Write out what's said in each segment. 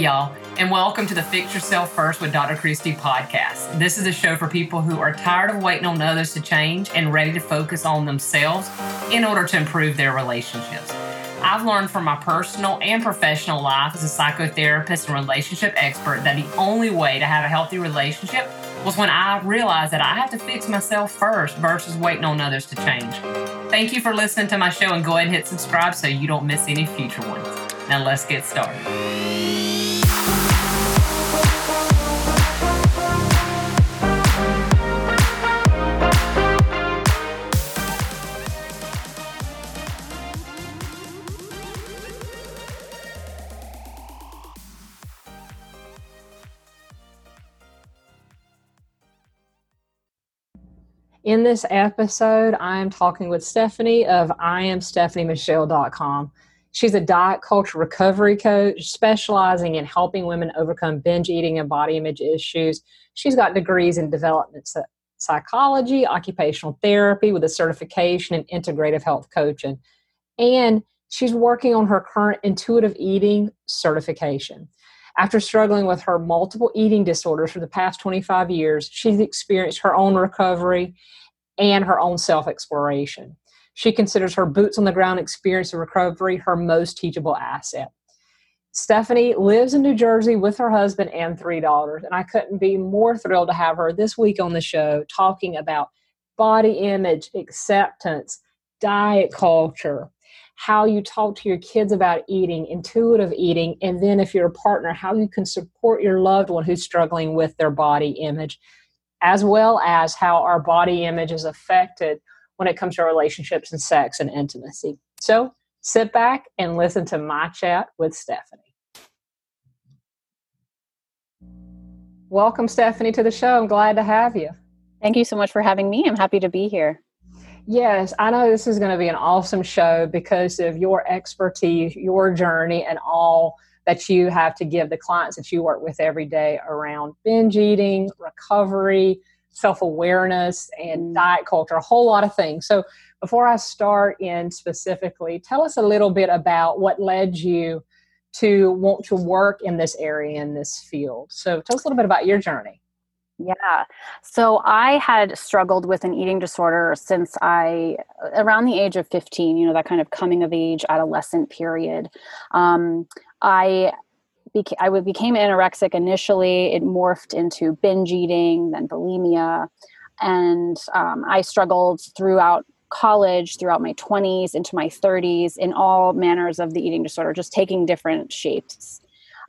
y'all, and welcome to the Fix Yourself First with Dr. Christie podcast. This is a show for people who are tired of waiting on others to change and ready to focus on themselves in order to improve their relationships. I've learned from my personal and professional life as a psychotherapist and relationship expert that the only way to have a healthy relationship was when I realized that I have to fix myself first versus waiting on others to change. Thank you for listening to my show and go ahead and hit subscribe so you don't miss any future ones. Now let's get started. In this episode, I am talking with Stephanie of IamStephanieMichelle.com. She's a diet culture recovery coach specializing in helping women overcome binge eating and body image issues. She's got degrees in development psychology, occupational therapy with a certification in integrative health coaching. And she's working on her current intuitive eating certification. After struggling with her multiple eating disorders for the past 25 years, she's experienced her own recovery and her own self exploration. She considers her boots on the ground experience of recovery her most teachable asset. Stephanie lives in New Jersey with her husband and three daughters, and I couldn't be more thrilled to have her this week on the show talking about body image, acceptance, diet culture, how you talk to your kids about eating, intuitive eating, and then if you're a partner, how you can support your loved one who's struggling with their body image, as well as how our body image is affected when it comes to relationships and sex and intimacy. So sit back and listen to my chat with Stephanie. Welcome, Stephanie, to the show. I'm glad to have you. Thank you so much for having me. I'm happy to be here. Yes, I know this is going to be an awesome show because of your expertise, your journey, and all that you have to give the clients that you work with every day around binge eating, recovery, self awareness, and mm. diet culture, a whole lot of things. So, before I start in specifically, tell us a little bit about what led you to want to work in this area, in this field. So, tell us a little bit about your journey. Yeah. So I had struggled with an eating disorder since I, around the age of 15, you know, that kind of coming of age adolescent period. Um, I beca- became anorexic initially. It morphed into binge eating, then bulimia. And um, I struggled throughout college, throughout my 20s, into my 30s, in all manners of the eating disorder, just taking different shapes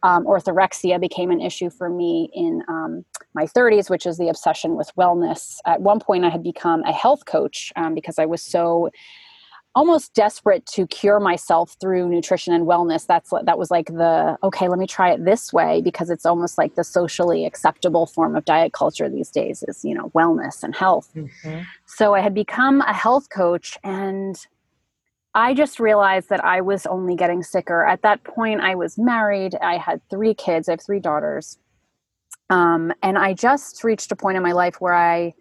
um, orthorexia became an issue for me in um, my 30s, which is the obsession with wellness. At one point, I had become a health coach um, because I was so almost desperate to cure myself through nutrition and wellness that's that was like the okay let me try it this way because it's almost like the socially acceptable form of diet culture these days is you know wellness and health mm-hmm. so i had become a health coach and I just realized that I was only getting sicker. At that point, I was married. I had three kids. I have three daughters. Um, and I just reached a point in my life where I,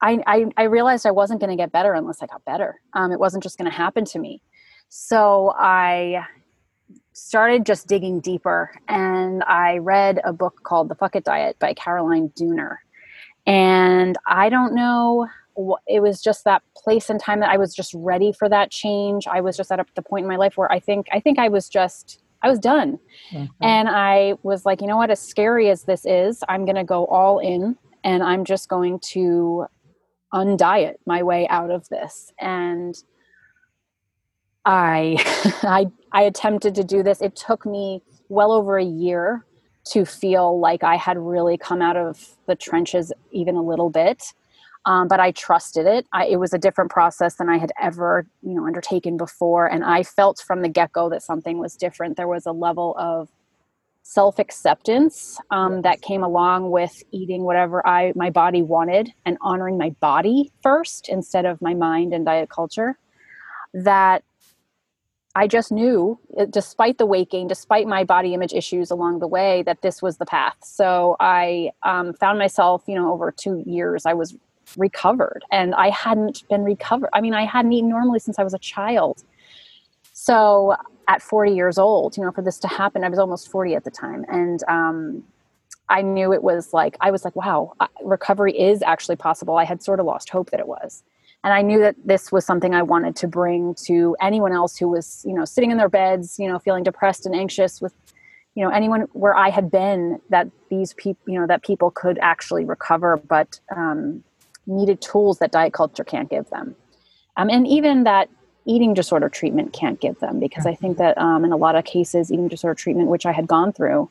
I, I, I realized I wasn't going to get better unless I got better. Um, it wasn't just going to happen to me. So I started just digging deeper and I read a book called The Fuck It Diet by Caroline Dooner. And I don't know it was just that place and time that I was just ready for that change. I was just at the point in my life where I think I think I was just I was done. Mm-hmm. And I was like, you know what, as scary as this is, I'm going to go all in and I'm just going to undiet my way out of this. And I I I attempted to do this. It took me well over a year to feel like I had really come out of the trenches even a little bit um, but I trusted it. I, it was a different process than I had ever, you know, undertaken before, and I felt from the get go that something was different. There was a level of self acceptance um, yes. that came along with eating whatever I my body wanted and honoring my body first instead of my mind and diet culture. That I just knew, uh, despite the weight gain, despite my body image issues along the way, that this was the path. So I um, found myself, you know, over two years, I was recovered and I hadn't been recovered. I mean, I hadn't eaten normally since I was a child. So at 40 years old, you know, for this to happen. I was almost 40 at the time. And um, I knew it was like, I was like, wow, recovery is actually possible. I had sort of lost hope that it was. And I knew that this was something I wanted to bring to anyone else who was, you know, sitting in their beds, you know, feeling depressed and anxious with, you know, anyone where I had been that these people, you know, that people could actually recover, but um, needed tools that diet culture can't give them. Um, and even that eating disorder treatment can't give them because I think that um, in a lot of cases, eating disorder treatment, which I had gone through,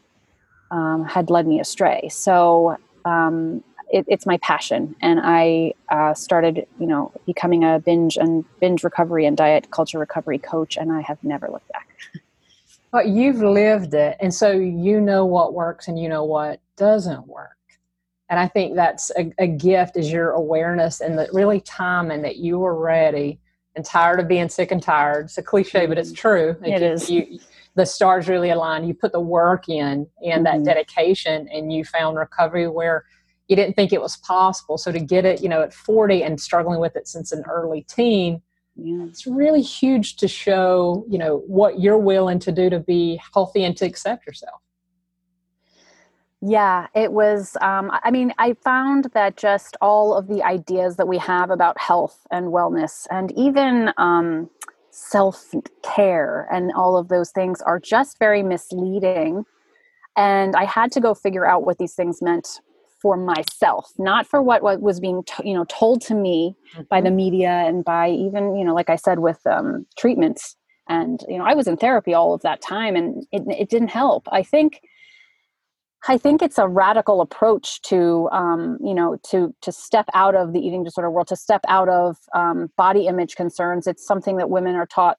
um, had led me astray. So um, it, it's my passion, and I uh, started, you know, becoming a binge and binge recovery and diet culture recovery coach, and I have never looked back. But you've lived it, and so you know what works and you know what doesn't work. And I think that's a, a gift is your awareness and the really time and that you were ready and tired of being sick and tired. It's a cliche, but it's true. It you, is. You, the stars really align. You put the work in and that mm-hmm. dedication, and you found recovery where you didn't think it was possible. So to get it, you know, at 40 and struggling with it since an early teen, yeah. it's really huge to show, you know, what you're willing to do to be healthy and to accept yourself. Yeah, it was. Um, I mean, I found that just all of the ideas that we have about health and wellness and even um, self care and all of those things are just very misleading. And I had to go figure out what these things meant for myself, not for what, what was being to, you know told to me mm-hmm. by the mm-hmm. media and by even you know like I said with um, treatments. And you know, I was in therapy all of that time, and it, it didn't help. I think I think it's a radical approach to, um, you know, to to step out of the eating disorder world, to step out of um, body image concerns. It's something that women are taught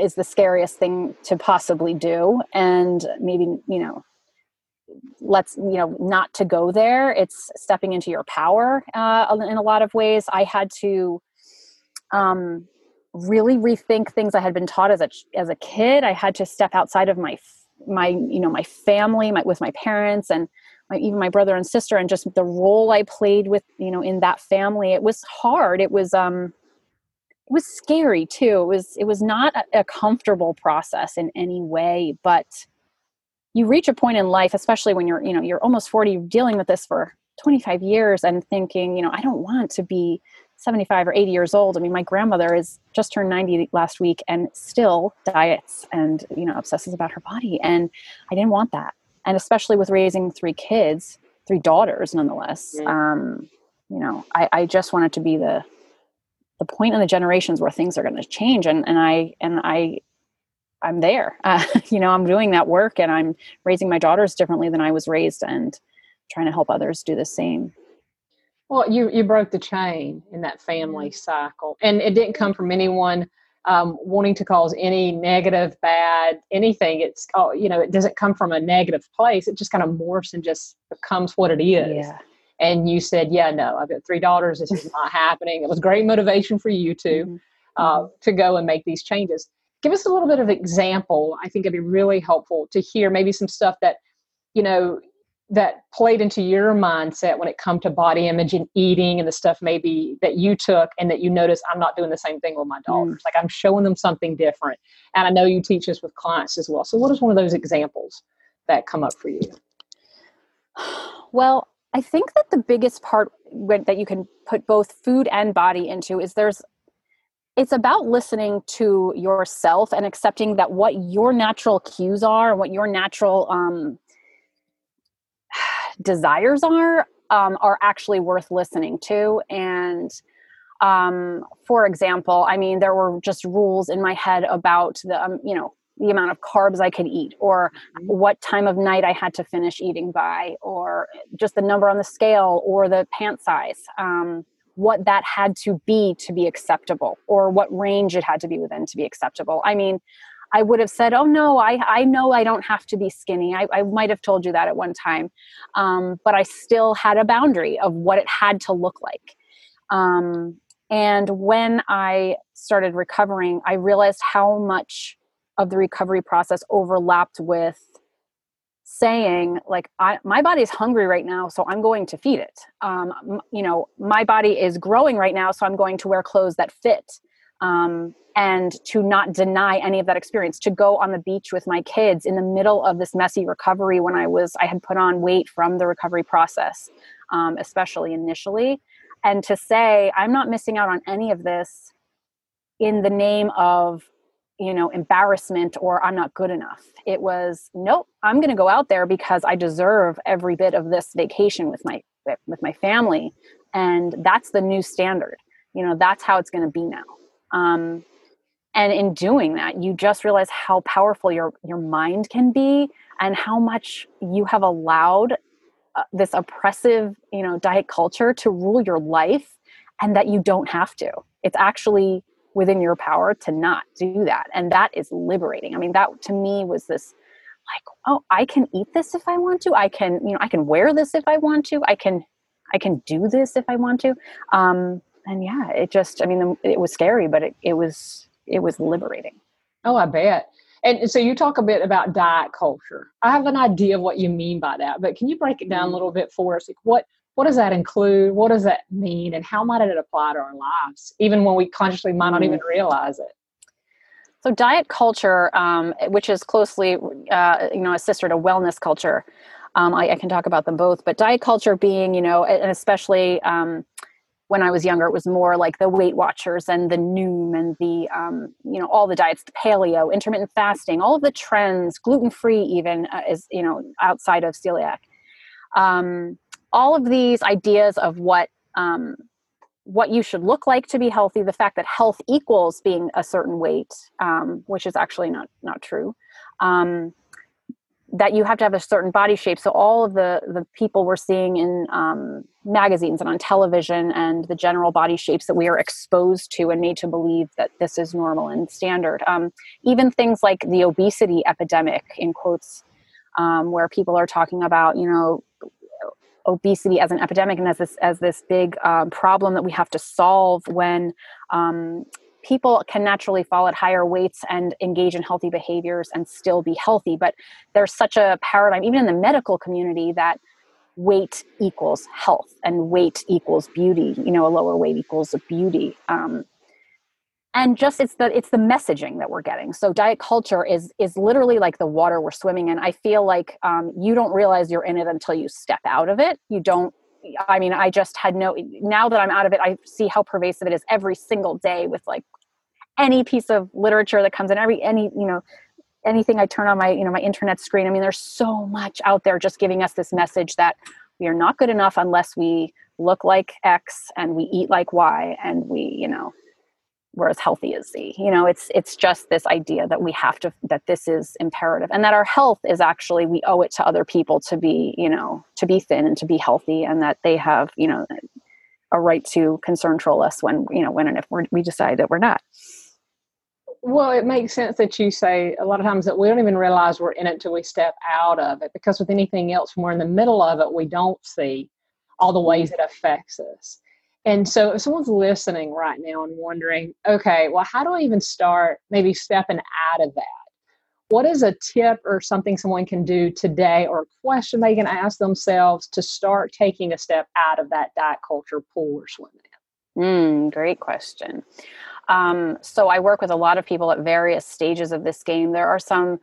is the scariest thing to possibly do, and maybe you know, let's you know, not to go there. It's stepping into your power uh, in a lot of ways. I had to um, really rethink things I had been taught as a as a kid. I had to step outside of my my you know my family my with my parents and my, even my brother and sister and just the role i played with you know in that family. It was hard. It was um it was scary too. It was it was not a, a comfortable process in any way but you reach a point in life especially when you're you know you're almost 40 dealing with this for 25 years and thinking you know i don't want to be 75 or 80 years old. I mean, my grandmother is just turned 90 last week and still diets and, you know, obsesses about her body. And I didn't want that. And especially with raising three kids, three daughters nonetheless, um, you know, I, I just wanted to be the, the point in the generations where things are going to change. And, and I, and I, I'm there, uh, you know, I'm doing that work and I'm raising my daughters differently than I was raised and trying to help others do the same. Well, you you broke the chain in that family cycle, and it didn't come from anyone um, wanting to cause any negative, bad, anything. It's oh, you know, it doesn't come from a negative place. It just kind of morphs and just becomes what it is. Yeah. And you said, "Yeah, no, I've got three daughters. This is not happening." It was great motivation for you too mm-hmm. uh, mm-hmm. to go and make these changes. Give us a little bit of example. I think it'd be really helpful to hear maybe some stuff that you know that played into your mindset when it come to body image and eating and the stuff maybe that you took and that you notice I'm not doing the same thing with my mm. daughters. Mm. Like I'm showing them something different. And I know you teach this with clients as well. So what is one of those examples that come up for you? Well, I think that the biggest part that you can put both food and body into is there's it's about listening to yourself and accepting that what your natural cues are and what your natural um, desires are um, are actually worth listening to and um, for example i mean there were just rules in my head about the um, you know the amount of carbs i could eat or mm-hmm. what time of night i had to finish eating by or just the number on the scale or the pant size um, what that had to be to be acceptable or what range it had to be within to be acceptable i mean I would have said, "Oh no, I I know I don't have to be skinny." I, I might have told you that at one time, um, but I still had a boundary of what it had to look like. Um, and when I started recovering, I realized how much of the recovery process overlapped with saying like I, my body's hungry right now so i'm going to feed it um, you know my body is growing right now so i'm going to wear clothes that fit um, and to not deny any of that experience to go on the beach with my kids in the middle of this messy recovery when i was i had put on weight from the recovery process um, especially initially. And to say i'm not missing out on any of this in the name of you know embarrassment or i'm not good enough. It was nope i'm going to go out there because i deserve every bit of this vacation with my with my family. And that's the new standard. You know that's how it's going to be now um, and in doing that you just realize how powerful your your mind can be and how much you have allowed uh, this oppressive you know diet culture to rule your life and that you don't have to. It's actually within your power to not do that. And that is liberating. I mean that to me was this like oh i can eat this if i want to. I can you know i can wear this if i want to. I can i can do this if i want to. Um and yeah it just i mean it was scary but it, it was it was liberating. Oh, I bet. And so you talk a bit about diet culture. I have an idea of what you mean by that, but can you break it down a mm-hmm. little bit for us? Like what what does that include? What does that mean? And how might it apply to our lives, even when we consciously might not even mm-hmm. realize it? So diet culture, um, which is closely, uh, you know, a sister to wellness culture, um, I, I, can talk about them both. But diet culture being, you know, and especially um, when I was younger, it was more like the Weight Watchers and the Noom and the, um, you know, all the diets, the paleo, intermittent fasting, all of the trends, gluten free, even uh, is, you know, outside of celiac. Um, all of these ideas of what um, what you should look like to be healthy, the fact that health equals being a certain weight, um, which is actually not not true. Um, that you have to have a certain body shape. So all of the the people we're seeing in um, magazines and on television, and the general body shapes that we are exposed to and made to believe that this is normal and standard. Um, even things like the obesity epidemic, in quotes, um, where people are talking about, you know, obesity as an epidemic and as this as this big um, problem that we have to solve when um, people can naturally fall at higher weights and engage in healthy behaviors and still be healthy. But there's such a paradigm, even in the medical community, that weight equals health and weight equals beauty. You know, a lower weight equals beauty. Um, and just it's the it's the messaging that we're getting so diet culture is is literally like the water we're swimming in i feel like um, you don't realize you're in it until you step out of it you don't I mean, I just had no, now that I'm out of it, I see how pervasive it is every single day with like any piece of literature that comes in, every, any, you know, anything I turn on my, you know, my internet screen. I mean, there's so much out there just giving us this message that we are not good enough unless we look like X and we eat like Y and we, you know, we're as healthy as Z. You know, it's it's just this idea that we have to that this is imperative and that our health is actually we owe it to other people to be, you know, to be thin and to be healthy and that they have, you know, a right to concern troll us when, you know, when and if we decide that we're not. Well, it makes sense that you say a lot of times that we don't even realize we're in it till we step out of it because with anything else, when we're in the middle of it, we don't see all the ways it affects us. And so if someone's listening right now and wondering, okay, well, how do I even start maybe stepping out of that? What is a tip or something someone can do today or a question they can ask themselves to start taking a step out of that diet culture pool or swimming in? Mm, great question. Um, so I work with a lot of people at various stages of this game. There are some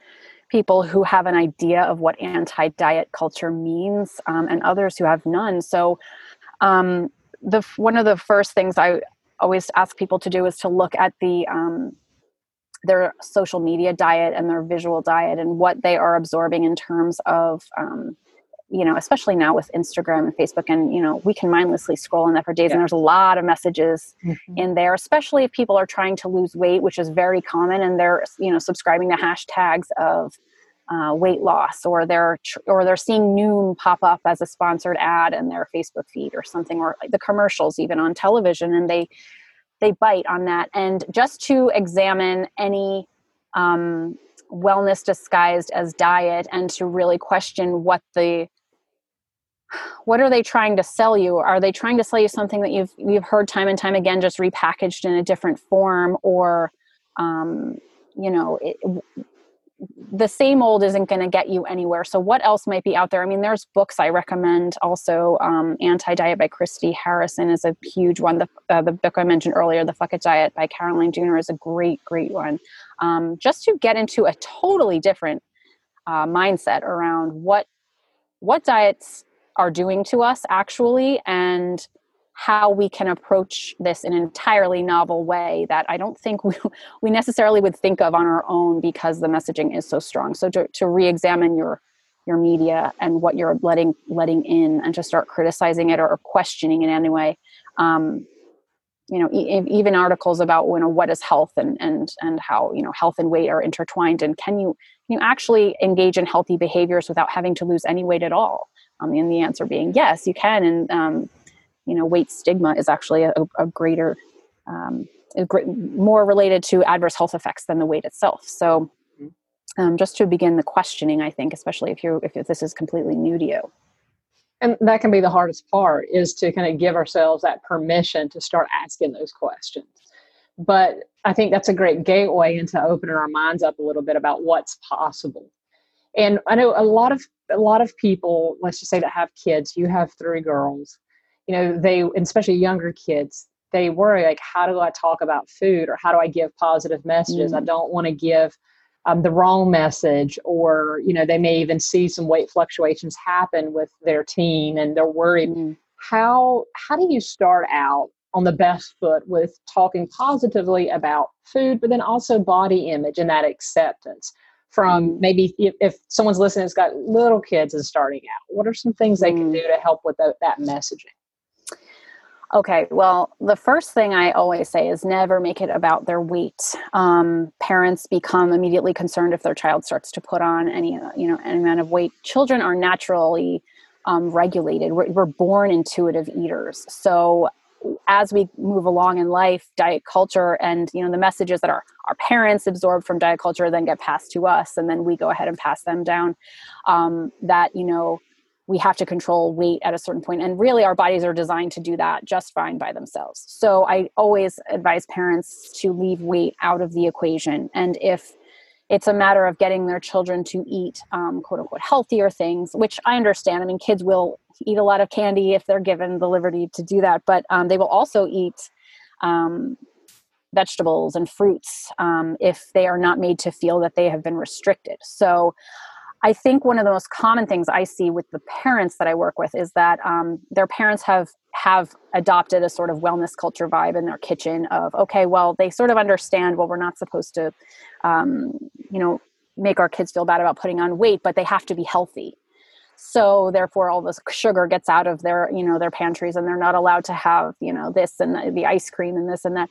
people who have an idea of what anti diet culture means um, and others who have none. So um, the one of the first things I always ask people to do is to look at the um, their social media diet and their visual diet and what they are absorbing in terms of um, you know especially now with instagram and facebook and you know we can mindlessly scroll on that for days yeah. and there's a lot of messages mm-hmm. in there especially if people are trying to lose weight which is very common and they're you know subscribing to hashtags of uh, weight loss or they're or they're seeing noom pop up as a sponsored ad in their facebook feed or something or the commercials even on television and they they bite on that. And just to examine any um, wellness disguised as diet and to really question what the what are they trying to sell you? Are they trying to sell you something that you've you've heard time and time again just repackaged in a different form or um, you know it, the same old isn't going to get you anywhere. So, what else might be out there? I mean, there's books I recommend. Also, um, Anti Diet by Christy Harrison is a huge one. The, uh, the book I mentioned earlier, The Fuck It Diet by Caroline Dooner, is a great, great one. Um, just to get into a totally different uh, mindset around what what diets are doing to us actually, and how we can approach this in an entirely novel way that I don't think we, we necessarily would think of on our own because the messaging is so strong. So to, to re-examine your your media and what you're letting letting in and to start criticizing it or, questioning it anyway. Um, you know, e- even articles about you know what is health and and and how you know health and weight are intertwined and can you can you actually engage in healthy behaviors without having to lose any weight at all? Um, and the answer being yes, you can. And um, you know weight stigma is actually a, a greater um, a great, more related to adverse health effects than the weight itself. So mm-hmm. um, just to begin the questioning i think especially if you're if this is completely new to you. And that can be the hardest part is to kind of give ourselves that permission to start asking those questions. But i think that's a great gateway into opening our minds up a little bit about what's possible. And i know a lot of a lot of people let's just say that have kids you have three girls you know they especially younger kids they worry like how do i talk about food or how do i give positive messages mm. i don't want to give um, the wrong message or you know they may even see some weight fluctuations happen with their teen and they're worried mm. how how do you start out on the best foot with talking positively about food but then also body image and that acceptance from mm. maybe if, if someone's listening has got little kids and starting out what are some things they can mm. do to help with the, that messaging Okay, well, the first thing I always say is never make it about their weight. Um, parents become immediately concerned if their child starts to put on any, uh, you know, any amount of weight. Children are naturally um, regulated. We're, we're born intuitive eaters. So as we move along in life, diet culture and you know the messages that our our parents absorb from diet culture then get passed to us, and then we go ahead and pass them down. Um, that you know we have to control weight at a certain point and really our bodies are designed to do that just fine by themselves. So i always advise parents to leave weight out of the equation and if it's a matter of getting their children to eat um, quote unquote healthier things which i understand i mean kids will eat a lot of candy if they're given the liberty to do that but um, they will also eat um, vegetables and fruits um, if they are not made to feel that they have been restricted. So I think one of the most common things I see with the parents that I work with is that um, their parents have have adopted a sort of wellness culture vibe in their kitchen of okay, well they sort of understand well we're not supposed to, um, you know, make our kids feel bad about putting on weight, but they have to be healthy. So therefore, all this sugar gets out of their you know their pantries, and they're not allowed to have you know this and the, the ice cream and this and that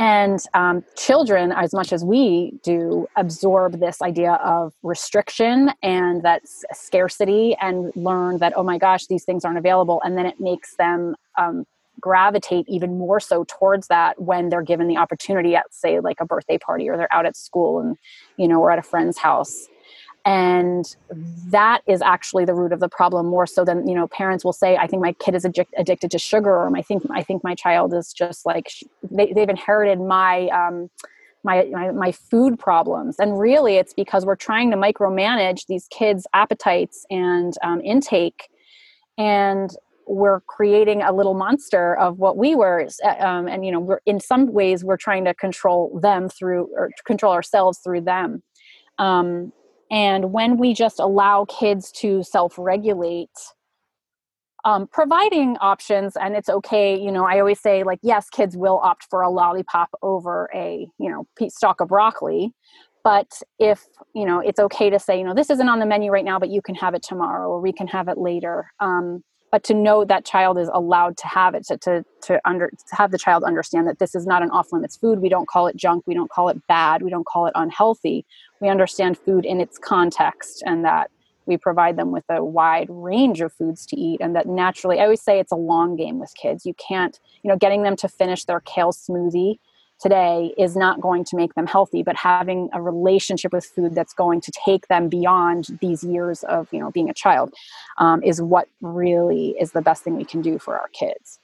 and um, children as much as we do absorb this idea of restriction and that scarcity and learn that oh my gosh these things aren't available. And then it makes them um, gravitate even more so towards that when they're given the opportunity at say like a birthday party or they're out at school and you know or at a friend's house and that is actually the root of the problem more so than you know parents will say i think my kid is addic- addicted to sugar or i think i think my child is just like they, they've inherited my um my, my my food problems. And really it's because we're trying to micromanage these kids appetites and um, intake and we're creating a little monster of what we were um, and you know we're in some ways we're trying to control them through or control ourselves through them. Um, and when we just allow kids to self regulate, um, providing options, and it's okay, you know, I always say, like, yes, kids will opt for a lollipop over a, you know, stalk of broccoli. But if, you know, it's okay to say, you know, this isn't on the menu right now, but you can have it tomorrow or we can have it later. Um, but to know that child is allowed to have it to, to, to under to have the child understand that this is not an off limits food we don't call it junk we don't call it bad we don't call it unhealthy. We understand food in its context and that we provide them with a wide range of foods to eat and that naturally i always say it's a long game with kids. You can't you know getting them to finish their kale smoothie today is not going to make them healthy but having a relationship with food that's going to take them beyond these years of you know being a child um, is what really is the best thing we can do for our kids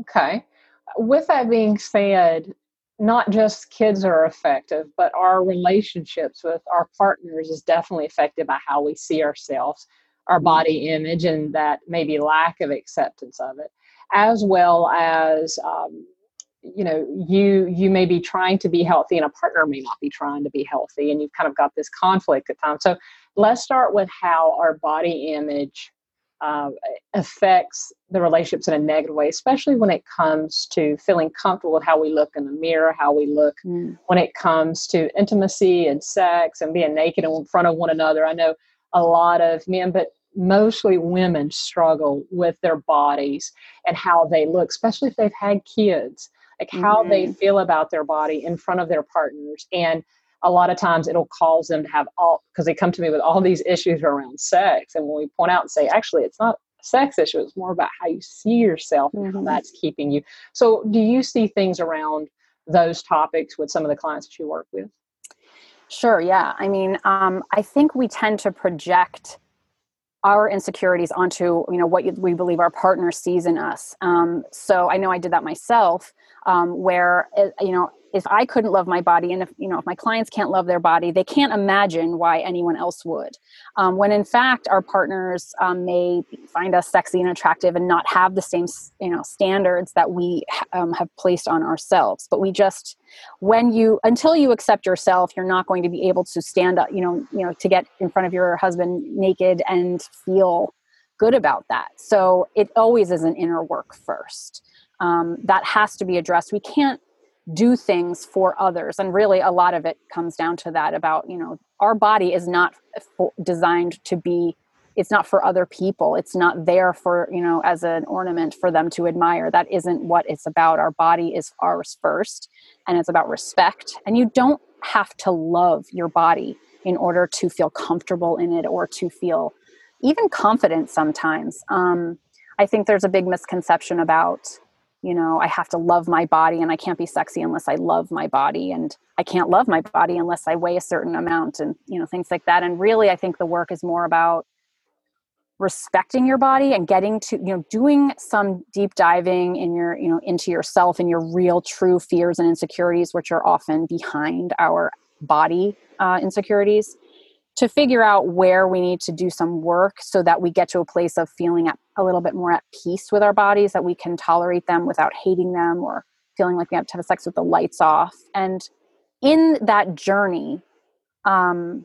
okay with that being said not just kids are effective, but our relationships with our partners is definitely affected by how we see ourselves, our mm-hmm. body image, and that maybe lack of acceptance of it, as well as um, you know you you may be trying to be healthy and a partner may not be trying to be healthy and you've kind of got this conflict at times so let's start with how our body image uh, affects the relationships in a negative way, especially when it comes to feeling comfortable with how we look in the mirror, how we look mm. when it comes to intimacy and sex and being naked in front of one another. I know a lot of men, but mostly women struggle with their bodies and how they look, especially if they've had kids, like how mm-hmm. they feel about their body in front of their partners. And a lot of times it'll cause them to have all because they come to me with all these issues around sex and when we point out and say actually it's not a sex issue it's more about how you see yourself mm-hmm. and how that's keeping you so do you see things around those topics with some of the clients that you work with sure yeah i mean um, i think we tend to project our insecurities onto you know what we believe our partner sees in us um, so i know i did that myself um, where eh, you know if I couldn't love my body, and if you know if my clients can't love their body, they can't imagine why anyone else would. Um, when in fact, our partners um, may find us sexy and attractive and not have the same you know standards that we um, have placed on ourselves. But we just when you until you accept yourself, you're not going to be able to stand up. You know, you know to get in front of your husband naked and feel good about that. So it always is an inner work first. Um, that has to be addressed. We can't do things for others. And really a lot of it comes down to that about you know our body is not for, designed to be it's not for other people. It's not there for you know as an ornament for them to admire. That isn't what it's about. Our body is ours first and it's about respect. And you don't have to love your body in order to feel comfortable in it or to feel even confident sometimes. Um, i think there's a big misconception about you know i have to love my body and i can't be sexy unless i love my body and i can't love my body unless i weigh a certain amount and you know things like that. And really i think the work is more about respecting your body and getting to you know doing some deep diving in your you know into yourself and your real true fears and insecurities which are often behind our body uh, insecurities to figure out where we need to do some work so that we get to a place of feeling at, a little bit more at peace with our bodies, that we can tolerate them without hating them or feeling like we have to have sex with the lights off. And in that journey, um,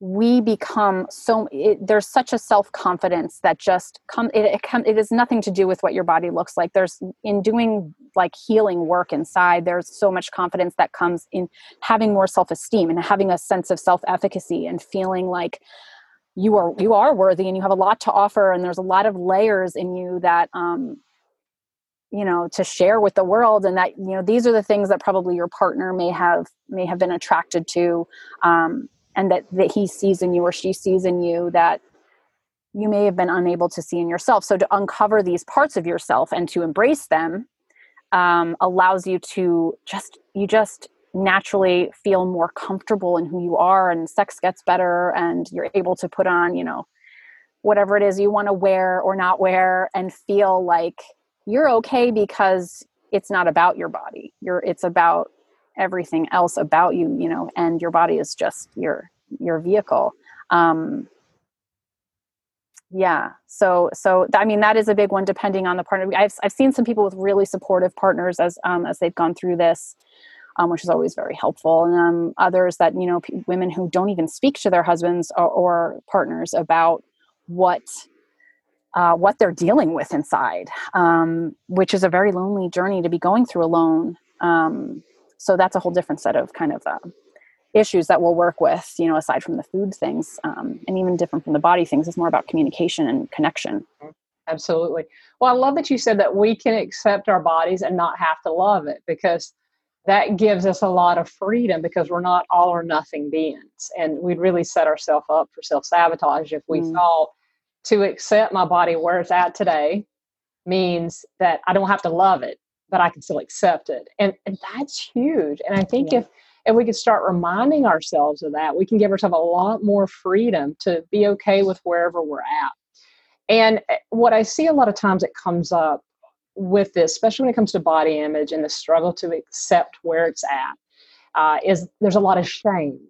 we become so it, there's such a self-confidence that just come it, it come it has nothing to do with what your body looks like. There's in doing like healing work inside there's so much confidence that comes in having more self-esteem and having a sense of self-efficacy and feeling like you are you are worthy and you have a lot to offer and there's a lot of layers in you that um you know to share with the world and that you know these are the things that probably your partner may have may have been attracted to um and that that he sees in you or she sees in you that you may have been unable to see in yourself. So to uncover these parts of yourself and to embrace them um, allows you to just you just naturally feel more comfortable in who you are and sex gets better and you're able to put on you know whatever it is you want to wear or not wear and feel like you're okay because it's not about your body. You're it's about everything else about you you know and your body is just your your vehicle. Um yeah so so i mean that is a big one depending on the partner. I've, I've seen some people with really supportive partners as um, as they've gone through this um, which is always very helpful. And um, others that you know p- women who don't even speak to their husbands or, or partners about what uh, what they're dealing with inside um, which is a very lonely journey to be going through alone um, so that's a whole different set of kind of uh, issues that we'll work with you know aside from the food things um, and even different from the body things. It's more about communication and connection. Absolutely. Well i love that you said that we can accept our bodies and not have to love it because that gives us a lot of freedom because we're not all or nothing beings and we'd really set ourselves up for self-sabotage if we mm. thought to accept my body where it's at today means that i don't have to love it but I can still accept it. And, and that's huge. And I think yeah. if if we could start reminding ourselves of that, we can give ourselves a lot more freedom to be okay with wherever we're at. And eh, what I see a lot of times it comes up with this, especially when it comes to body image and the struggle to accept where it's at, uh, is there's a lot of shame.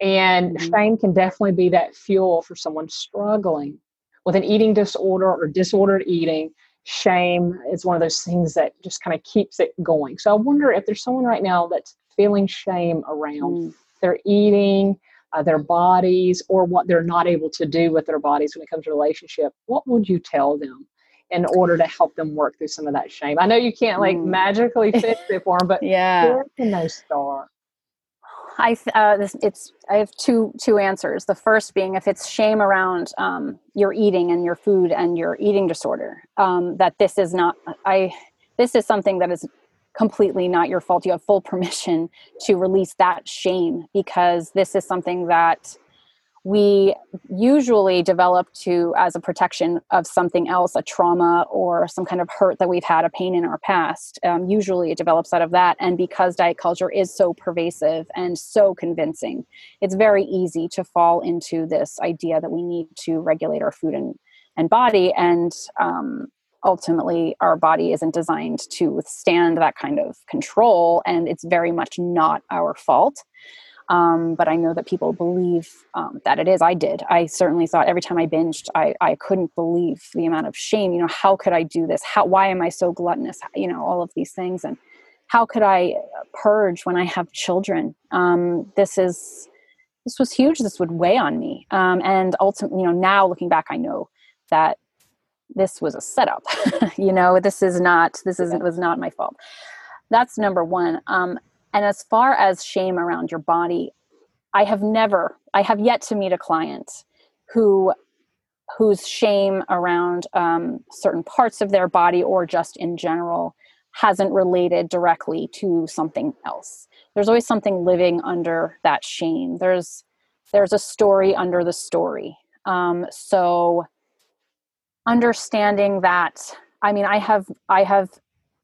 And mm-hmm. shame can definitely be that fuel for someone struggling with an eating disorder or disordered eating. Shame is one of those things that just kind of keeps it going. So I wonder if there's someone right now that's feeling shame around mm. their eating, uh, their bodies, or what they're not able to do with their bodies when it comes to relationship. What would you tell them? in order to help them work through some of that shame. I know you can't like mm. magically fix it for them, but yeah, where can they start? I uh, it's I have two two answers. The first being if it's shame around um, your eating and your food and your eating disorder, um, that this is not I this is something that is completely not your fault. You have full permission to release that shame because this is something that we usually develop to as a protection of something else a trauma or some kind of hurt that we've had a pain in our past um, usually it develops out of that. And because diet culture is so pervasive and so convincing it's very easy to fall into this idea that we need to regulate our food and, and body. And um, ultimately our body isn't designed to withstand that kind of control and it's very much not our fault um, but I know that people believe um, that it is. I did. I certainly thought every time I binged, I, I couldn't believe the amount of shame. You know, how could I do this? How, why am I so gluttonous? You know, all of these things. And how could I purge when I have children? Um, this is, this was huge. This would weigh on me. Um, and ultimately, you know, now looking back, I know that this was a setup. you know, this is not, this isn't, was not my fault. That's number one. Um, and as far as shame around your body, I have never, I have yet to meet a client who whose shame around um, certain parts of their body or just in general hasn't related directly to something else. There's always something living under that shame. There's there's a story under the story. Um, so understanding that i mean i have i have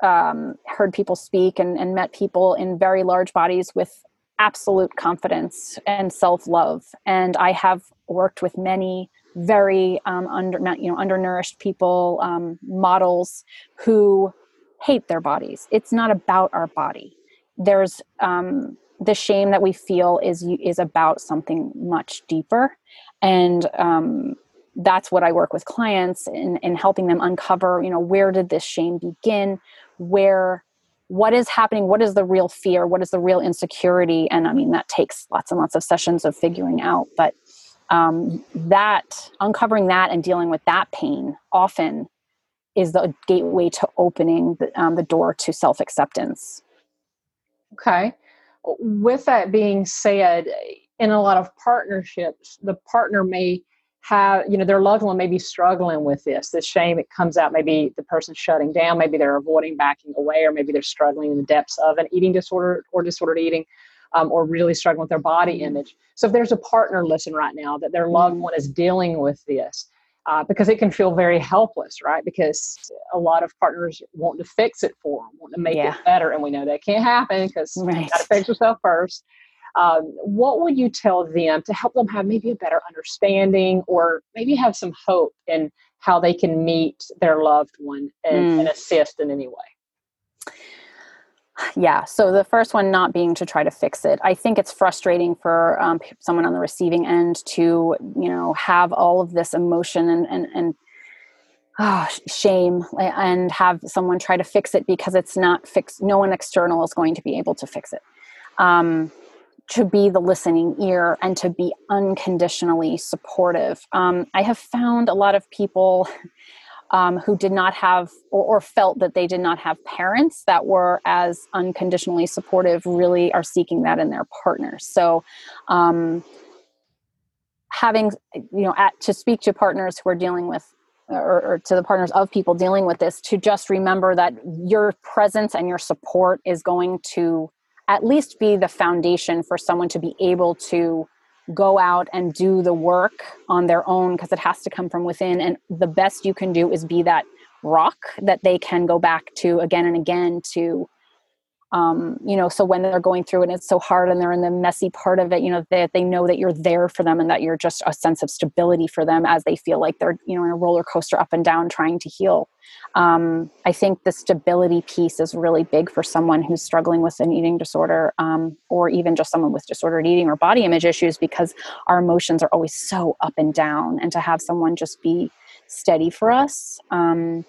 um, heard people speak and, and met people in very large bodies with absolute confidence and self-love. And i have worked with many very um, under you know undernourished people um, models who hate their bodies. It's not about our body. There's um, the shame that we feel is is about something much deeper. And um, that's what i work with clients in, in helping them uncover you know where did this shame begin where what is happening what is the real fear what is the real insecurity? And i mean that takes lots and lots of sessions of figuring out but um, that uncovering that and dealing with that pain often is the gateway to opening the, um, the door to self-acceptance. Okay. With that being said in a lot of partnerships the partner may have you know their loved one may be struggling with this this shame it comes out maybe the person's shutting down maybe they're avoiding backing away or maybe they're struggling in the depths of an eating disorder or disordered eating um, or really struggling with their body image so if there's a partner listen right now that their loved one is dealing with this uh, because it can feel very helpless right because a lot of partners want to fix it for them want to make yeah. it better and we know that can't happen because right. you got to fix yourself first um, what would you tell them to help them have maybe a better understanding or maybe have some hope in how they can meet their loved one and, mm. and assist in any way? Yeah. So the first one not being to try to fix it. I think it's frustrating for um, someone on the receiving end to, you know, have all of this emotion and and and oh, shame and have someone try to fix it because it's not fixed. No one external is going to be able to fix it. Um, to be the listening ear and to be unconditionally supportive. Um, I have found a lot of people um, who did not have or, or, felt that they did not have parents that were as unconditionally supportive really are seeking that in their partners. So, um, having you know at, to speak to partners who are dealing with or, or, to the partners of people dealing with this to just remember that your presence and your support is going to at least be the foundation for someone to be able to go out and do the work on their own because it has to come from within. And the best you can do is be that rock that they can go back to again and again to um, you know so when they're going through and it's so hard and they're in the messy part of it you know that they, know that you're there for them and that you're just a sense of stability for them as they feel like they're you know in a roller coaster up and down trying to heal. Um, i think the stability piece is really big for someone who's struggling with an eating disorder um, or even just someone with disordered eating or body image issues because our emotions are always so up and down. And to have someone just be steady for us um,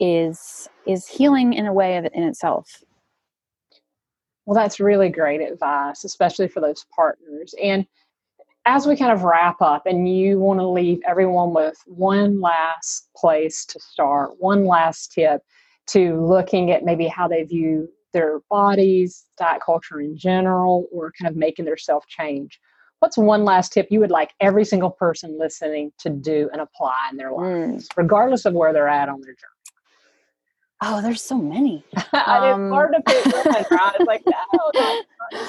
is is healing in a way of in itself well, that's really great advice, especially for those partners. And as we kind of wrap up, and you want to leave everyone with one last place to start, one last tip to looking at maybe how they view their bodies, diet culture in general, or kind of making their self change. What's one last tip you would like every single person listening to do and apply in their lives, mm. regardless of where they're at on their journey? Oh, there's so many. um, it's hard to pick one, right? It's like, no, uh,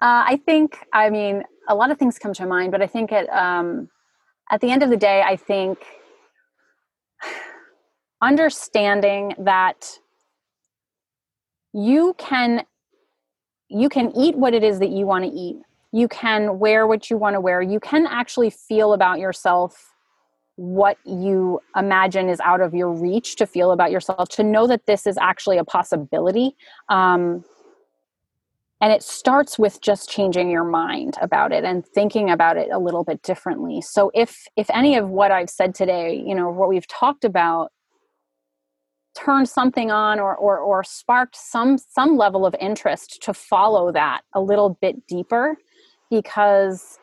I think, I mean, a lot of things come to mind, but I think at um, at the end of the day, I think understanding that you can you can eat what it is that you want to eat. You can wear what you want to wear. You can actually feel about yourself what you imagine is out of your reach to feel about yourself to know that this is actually a possibility um, and it starts with just changing your mind about it and thinking about it a little bit differently. So if if any of what i've said today you know what we've talked about turned something on or, or or sparked some some level of interest to follow that a little bit deeper because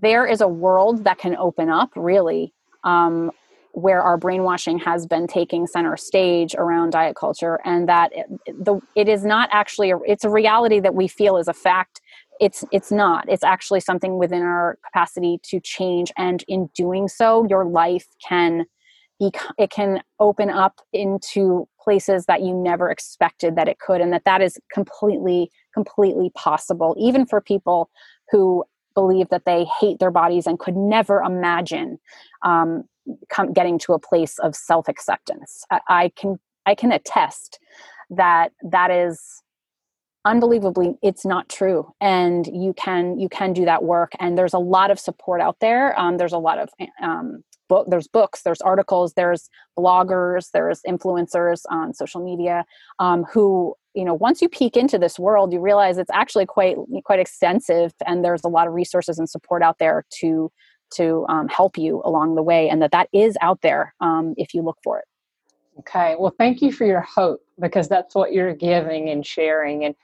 there is a world that can open up really um, where our brainwashing has been taking center stage around diet culture and that it, the, it is not actually a, it's a reality that we feel is a fact. It's it's not. It's actually something within our capacity to change and in doing so your life can be it can open up into places that you never expected that it could and that that is completely completely possible even for people who believe that they hate their bodies and could never imagine um, come, getting to a place of self acceptance. I, I can I can attest that that is unbelievably it's not true and you can you can do that work and there's a lot of support out there um, there's a lot of um, book there's books there's articles there's bloggers there's influencers on social media um, who you know once you peek into this world you realize it's actually quite quite extensive and there's a lot of resources and support out there to to um, help you along the way and that that is out there um, if you look for it. Okay well thank you for your hope because that's what you're giving and sharing and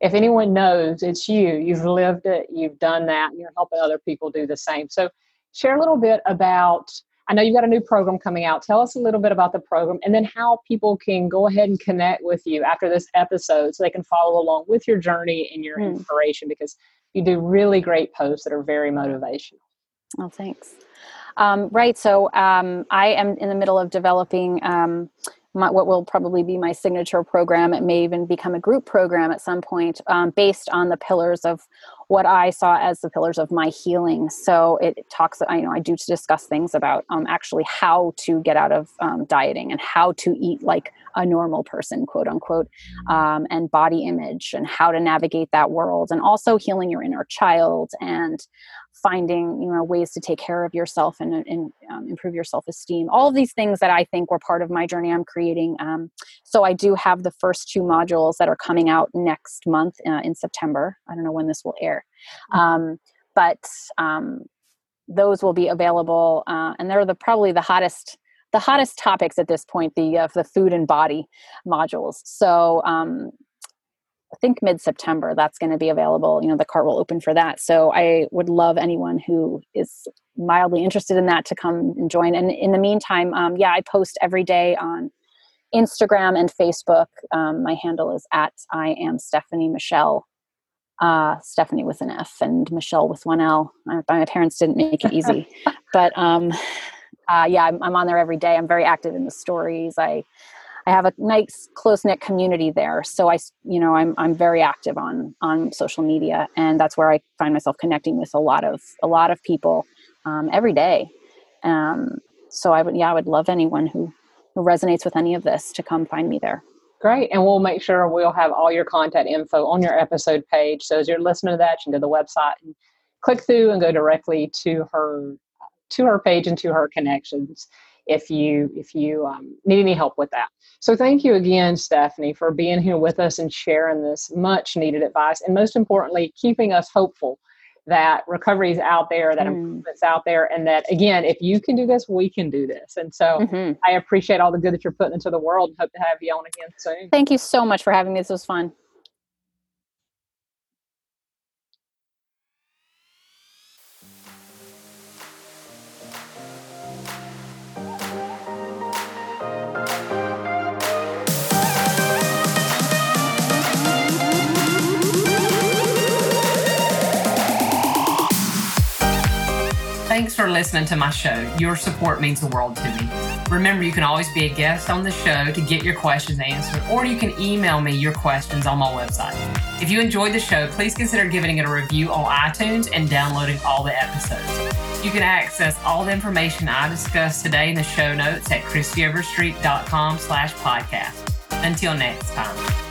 if anyone knows it's you. You've lived it you've done that and you're helping other people do the same. So share a little bit about I know you've got a new program coming out. Tell us a little bit about the program and then how people can go ahead and connect with you after this episode so they can follow along with your journey and your mm. inspiration because you do really great posts that are very motivational. Oh, thanks. Um, right. So um, I am in the middle of developing um, my, what will probably be my signature program. It may even become a group program at some point um, based on the pillars of what I saw as the pillars of my healing. So it talks, I know I do to discuss things about um, actually how to get out of um, dieting and how to eat like a normal person, quote unquote, um, and body image and how to navigate that world, and also healing your inner child and finding you know ways to take care of yourself and, and um, improve your self-esteem. All of these things that i think were part of my journey i'm creating um, so i do have the first two modules that are coming out next month uh, in september. I don't know when this will air. Mm-hmm. um, but um, those will be available uh, and they're the probably the hottest the hottest topics at this point the uh, the food and body modules. So um, I think mid September that's going to be available. You know, the cart will open for that. So I would love anyone who is mildly interested in that to come and join. And in the meantime, um, yeah, I post every day on Instagram and Facebook. Um, my handle is at I am Stefanie Michele. Uh, Stefanie with an F and Michele with one L. My, my parents didn't make it easy, but um, uh, yeah, I'm, I'm on there every day. I'm very active in the stories. I I have a nice close knit community there. So I, you know, I'm I'm very active on on social media, and that's where I find myself connecting with a lot of a lot of people um, every day. Um, so I would, yeah, I would love anyone who who resonates with any of this to come find me there. Great. And we'll make sure we'll have all your contact info on your episode page. So as you're listening to that, you can go to the website and click through and go directly to her to her page and to her connections if you if you um, need any help with that. So thank you again, Stefanie, for being here with us and sharing this much needed advice, and most importantly, keeping us hopeful that recovery is out there, that mm. improvement's out there, and that again, if you can do this, we can do this. And so mm-hmm. I appreciate all the good that you're putting into the world. Hope to have you on again soon. Thank you so much for having me. This was fun. Thanks for listening to my show. Your support means the world to me. Remember, you can always be a guest on the show to get your questions answered, or you can email me your questions on my website. If you enjoyed the show, please consider giving it a review on iTunes and downloading all the episodes. You can access all the information I discussed today in the show notes at christyoverstreet.com slash podcast. Until next time.